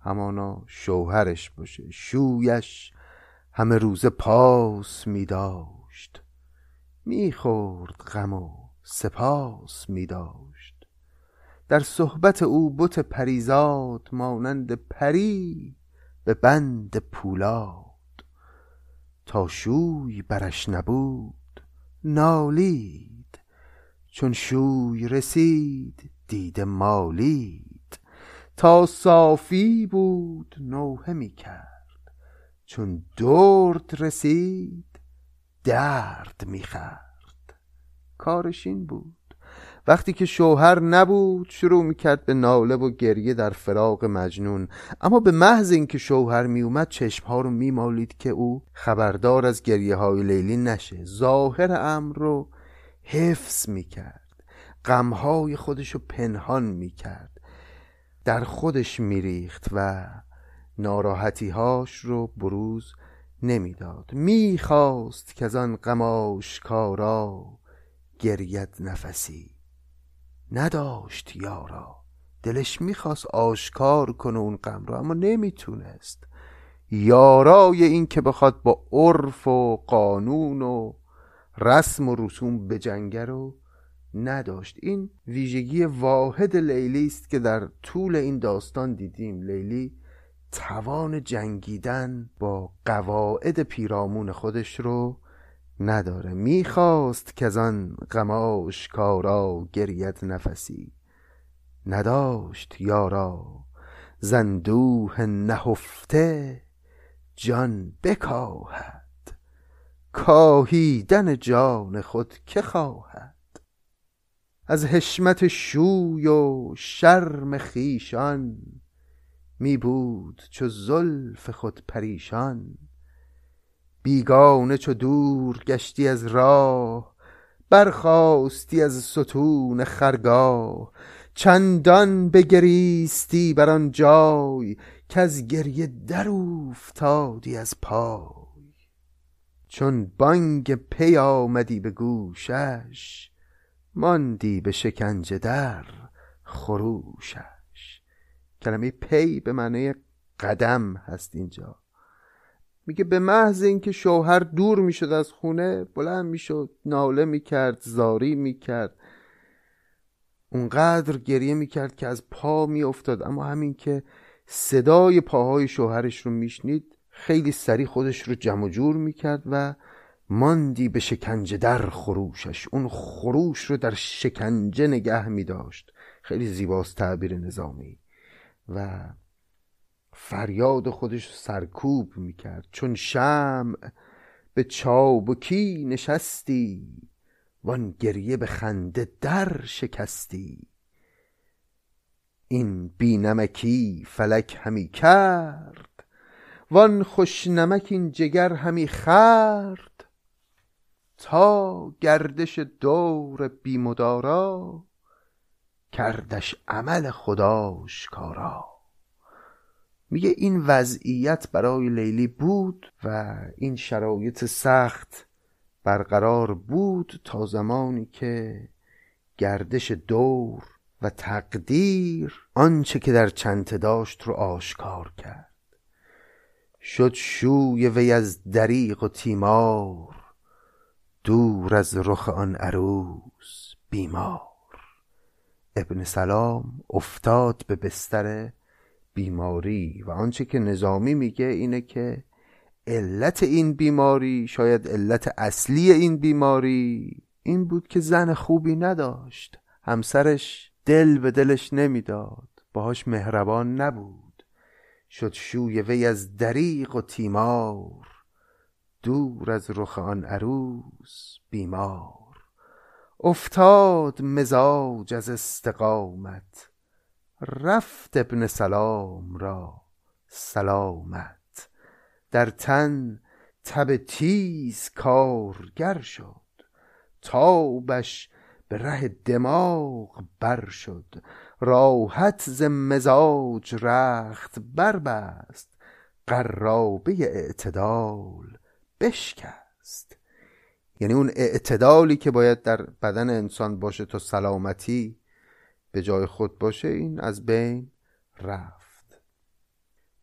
همانا شوهرش باشه. شویش همه روز پاس می داشت می خورد غم و سپاس می داشت در صحبت او بت پریزاد مانند پری به بند پولاد. تا شوی برش نبود نالید. چون شوی رسید دید مالید. تا صافی بود نوحه می کرد چون درد رسید درد می خرد کارش این بود. وقتی که شوهر نبود شروع می‌کرد به ناله و گریه در فراق مجنون. اما به محض اینکه شوهر میومد چشمها رو میمالید که او خبردار از گریه های لیلی نشه. ظاهر امر رو حفظ می‌کرد. غمهای خودش رو پنهان می‌کرد. در خودش میریخت و ناراحتیهاش رو بروز نمی‌داد. می‌خواست که از آن غم کارا گرید نفسی. نداشت یارا. دلش می‌خواست آشکار کنه اون غم رو اما نمی‌تونست. یارای این که بخواد با عرف و قانون و رسم و رسوم به جنگه رو نداشت. این ویژگی واحد لیلی است که در طول این داستان دیدیم. لیلی توان جنگیدن با قواعد پیرامون خودش رو نداره. می‌خواست که آن غماش کارا گرید نفسی. نداشت یارا. زندوه نهفته جان بکاهد. کاهیدن جان خود که خواهد. از حشمت شوی و شرم خیشان می بود چو زلف خود پریشان. بیگانه چو دور گشتی از راه برخاستی از ستون خرگاه. چندان بگریستی بر آن جای از گریه در اوفتادی از پای. چون بانگ پی آمدی به گوشش ماندی به شکنجه در خروشش. کلمه پی به معنی قدم هست اینجا. میگه به محض اینکه شوهر دور می‌شد از خونه بلند می‌شد ناله می‌کرد زاری می‌کرد. اونقدر گریه می‌کرد که از پا میافتاد. اما همین که صدای پاهای شوهرش رو میشنید خیلی سریع خودش رو جمع جور می‌کرد و ماندی به شکنجه در خروشش. اون خروش رو در شکنجه نگه میداشت خیلی زیباست تعبیر نظامی. و فریاد خودش سرکوب می‌کرد چون شمع به چابکی نشستی وان گریه به خنده در شکستی. این بینمکی فلک همی کرد وان خوشنمک این جگر همی خرد تا گردش دور بیمدارا کردش عمل خداش کارا میگه این وضعیت برای لیلی بود و این شرایط سخت برقرار بود تا زمانی که گردش دور و تقدیر آنچه که در چنته داشت رو آشکار کرد. شد شوی وی از دریق و تیمار. دور از رخ آن عروس بیمار. ابن سلام افتاد به بستر بیماری و آنچه که نظامی میگه اینه که علت این بیماری شاید علت اصلی این بیماری این بود که زن خوبی نداشت. همسرش دل به دلش نمی‌داد. باهاش مهربان نبود. شد شوی وی از دریق و تیمار. دور از رخ آن عروس بیمار. افتاد مزاج از استقامت. رفت ابن سلام را سلامت. در تن تب تیز کارگر شد. تابش به ره دماغ بر شد. راحت ز مزاج رخت بربست. قرابه اعتدال بشکست. یعنی اون اعتدالی که باید در بدن انسان باشه تا سلامتی به جای خود باشه این از بین رفت.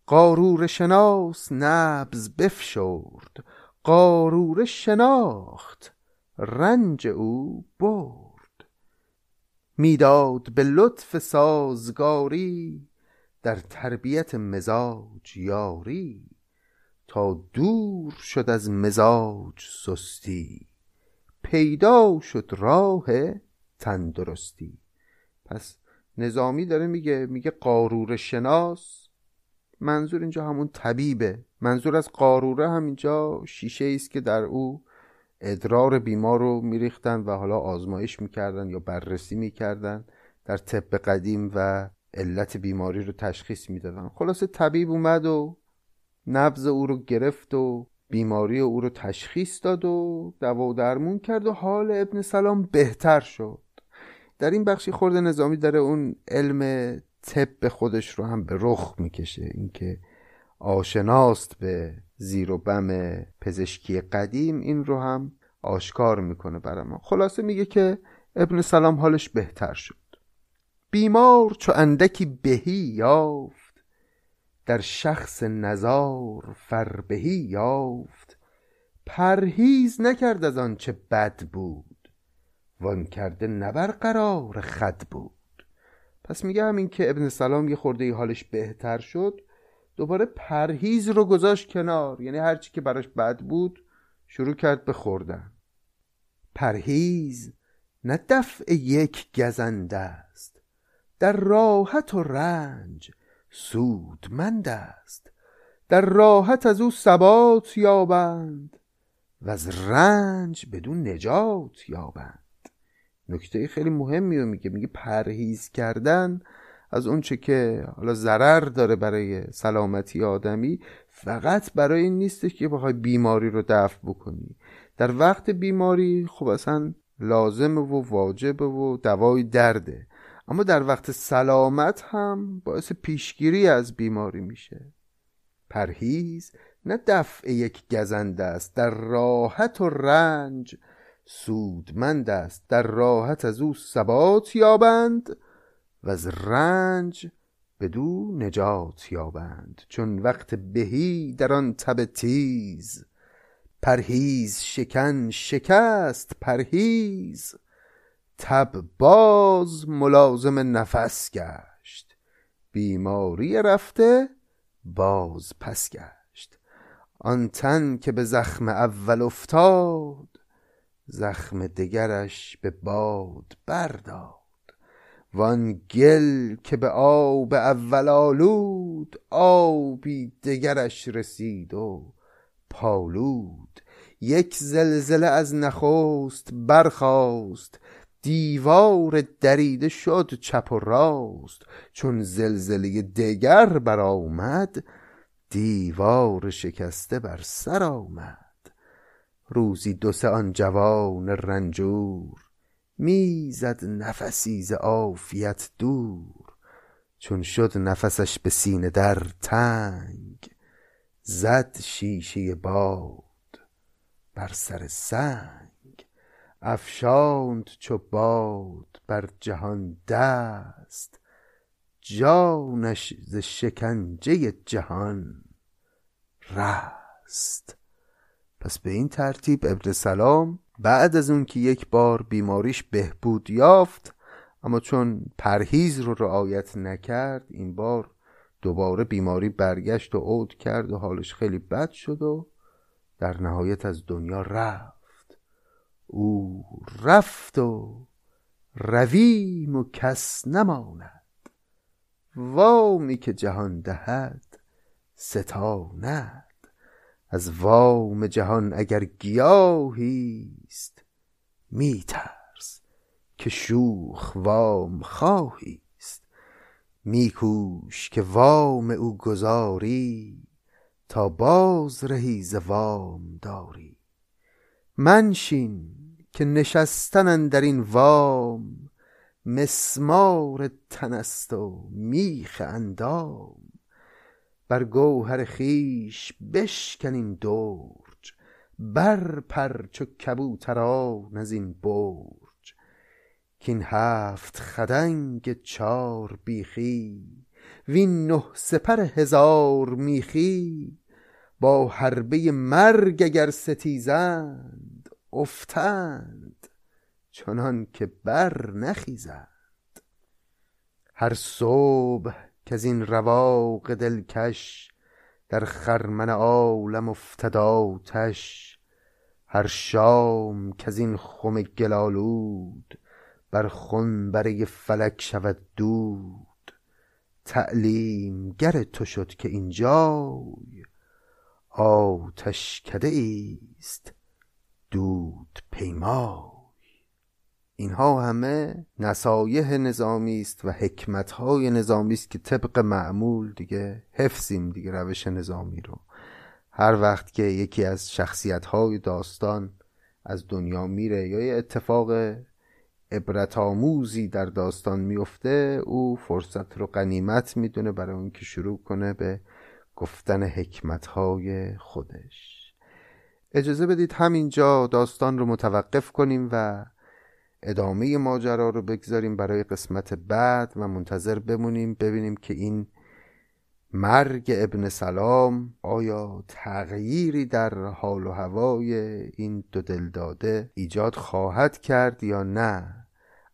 قارور شناس نبز بفشرد قارور شناخت رنج او برد. می‌داد به لطف سازگاری در تربیت مزاج یاری. دور شد از مزاج سستی پیدا شد راه تندرستی. پس نظامی داره میگه میگه قارور شناس. منظور اینجا همون طبیبه. منظور از قاروره هم اینجا شیشه است که در او ادرار بیمار رو میریختن و حالا آزمایش می‌کردن یا بررسی می‌کردن در طب قدیم و علت بیماری رو تشخیص می‌دادن. خلاصه طبیب اومد و نبز او رو گرفت و بیماری او رو تشخیص داد و دوا و درمون کرد و حال ابن سلام بهتر شد. در این بخشی خورده نظامی داره اون علم طب خودش رو هم به رخ می‌کشه. اینکه آشناست به زیر و بم پزشکی قدیم این رو هم آشکار می‌کنه برای ما. خلاصه میگه که ابن سلام حالش بهتر شد. بیمار چو اندکی بهی یافت. در شخص نزار فربهی یافت. پرهیز نکرد از آن چه بد بود. وان کرده نبر قرار خد بود. پس میگه همین که ابن سلام یه خورده حالش بهتر شد دوباره پرهیز رو گذاشت کنار. یعنی هرچی که براش بد بود شروع کرد به خوردن. پرهیز نه دفع یک گزنده است. در راحت و رنج سودمند است. در راحت از او ثبات یابند و از رنج بدون نجات یابند. نکته خیلی مهمی رو میگه میگه پرهیز کردن از اونچه که حالا ضرر داره برای سلامتی آدمی فقط برای این نیستش که بخوای بیماری رو دفع بکنی. در وقت بیماری خب اصلا لازمه و واجبه و دوای درده. اما در وقت سلامت هم باعث پیشگیری از بیماری میشه. پرهیز نه دفع یک گزنده است در راحت و رنج. سودمند است در راحت از او ثبات یابند و از رنج بدو نجات یابند. چون وقت بهی در آن تب تیز. پرهیز شکن شکست پرهیز. تب باز ملازم نفس گشت. بیماری رفته باز پس گشت. آن تن که به زخم اول افتاد زخم دگرش به باد برداد. وان گل که به آب اول آلود آبی دگرش رسید و پالود. یک زلزله از نخست برخاست دیوار دریده شد چپ و راست. چون زلزله دگر برآمد دیوار شکسته بر سر آمد. روزی دو سه آن جوان رنجور می‌زد نفسی ز عافیت دور. چون شد نفسش به سینه در تنگ زد شیشه باد بر سر سنگ. افشاند چو باد بر جهان دست جانش ز شکنجه جهان رست پس به این ترتیب ابن سلام بعد از اون که یک بار بیماریش بهبود یافت اما چون پرهیز رو رعایت نکرد این بار دوباره بیماری برگشت و عود کرد و حالش خیلی بد شد و در نهایت از دنیا رفت. او رفت و رویم و کس نماند. وامی که جهان دهد ستاند. از وام جهان اگر گیاهیست میترس که شوخ وام خواهیست میکوش که وام او گذاری تا باز رهی ز وام داری. منشین که نشستن در این وام مسمار تنست و میخ اندام. بر گوهر خویش بشکن این درج برپر چو کبوتران از این برج. کاین هفت خدنگ چار بیخی وین نه سپر هزار میخی. با حربه مرگ اگر ستیزند افتند چنان که بر نخیزند. هر صبح کز این رواق دلکش در خرمن عالم افتد آتش هر شام کز این خم گل آلود بر خنبره فلک شود دود. تعلیم گر تو شد که این جای آتشکده ایست دود پیمای. اینها همه نصایح نظامی است و حکمت های نظامی است که طبق معمول دیگه حفظیم دیگه روش نظامی رو. هر وقت که یکی از شخصیت های داستان از دنیا میره یا یه اتفاق عبرت آموزی در داستان میفته او فرصت رو قنیمت می‌دونه برای اون که شروع کنه به گفتن حکمت های خودش. اجازه بدید همینجا داستان رو متوقف کنیم و ادامه ماجرا رو بگذاریم برای قسمت بعد و منتظر بمونیم ببینیم که این مرگ ابن سلام آیا تغییری در حال و هوای این دو دلداده ایجاد خواهد کرد یا نه.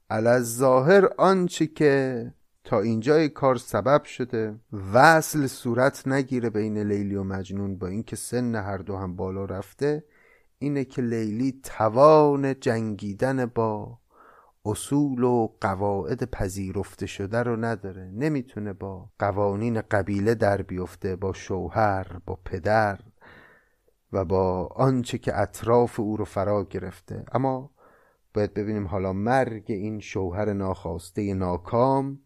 علاز ظاهر آنچه که تا اینجای کار سبب شده. وصل صورت نگیره بین لیلی و مجنون با اینکه سن هر دو هم بالا رفته. اینه که لیلی توان جنگیدن با اصول و قواعد پذیرفته شده رو نداره. نمی‌تونه با قوانین قبیله در بیفته با شوهر با پدر و با آنچه که اطراف او رو فرا گرفته. اما باید ببینیم حالا مرگ این شوهر ناخواسته ناکام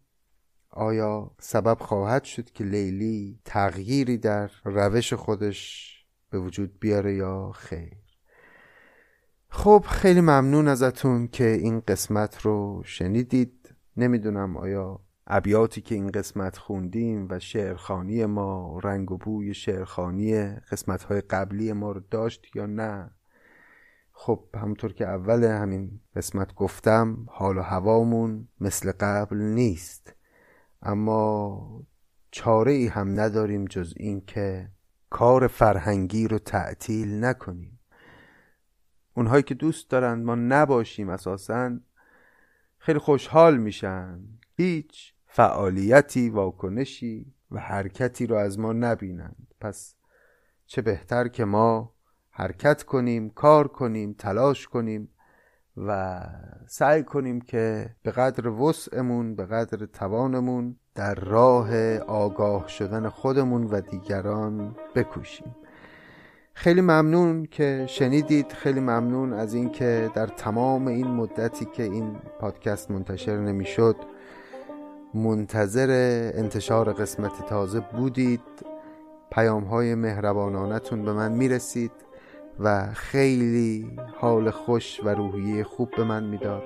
آیا سبب خواهد شد که لیلی تغییری در روش خودش به وجود بیاره یا خیر؟ خب خیلی ممنون ازتون که این قسمت رو شنیدید. نمی‌دونم آیا ابیاتی که این قسمت خوندیم و شعرخانی ما رنگ و بوی شعرخانی قسمت های قبلی ما رو داشت یا نه؟ خب همونطور که اول همین قسمت گفتم حال و هوامون مثل قبل نیست. اما چاره ای هم نداریم جز این که کار فرهنگی رو تعطیل نکنیم. اونهایی که دوست دارند ما نباشیم اساسا خیلی خوشحال میشن. هیچ فعالیتی واکنشی و حرکتی رو از ما نبینند پس چه بهتر که ما حرکت کنیم کار کنیم تلاش کنیم. و سعی کنیم که به قدر وسعمون به قدر توانمون در راه آگاه شدن خودمون و دیگران بکوشیم. خیلی ممنون که شنیدید. خیلی ممنون از اینکه در تمام این مدتی که این پادکست منتشر نمی‌شد منتظر انتشار قسمت تازه بودید. پیام های مهربانانتون به من می‌رسید. و خیلی حال خوش و روحیه خوب به من می‌داد.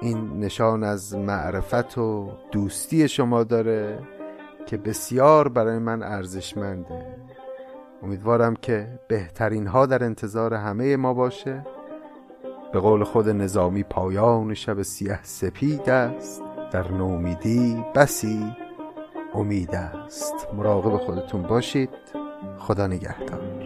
این نشان از معرفت و دوستی شما داره که بسیار برای من ارزشمنده. امیدوارم که بهترین ها در انتظار همه ما باشه. به قول خود نظامی پایان شب سیه سپید است. در نومیدی بسی امید است. مراقب خودتون باشید. خدا نگهدار.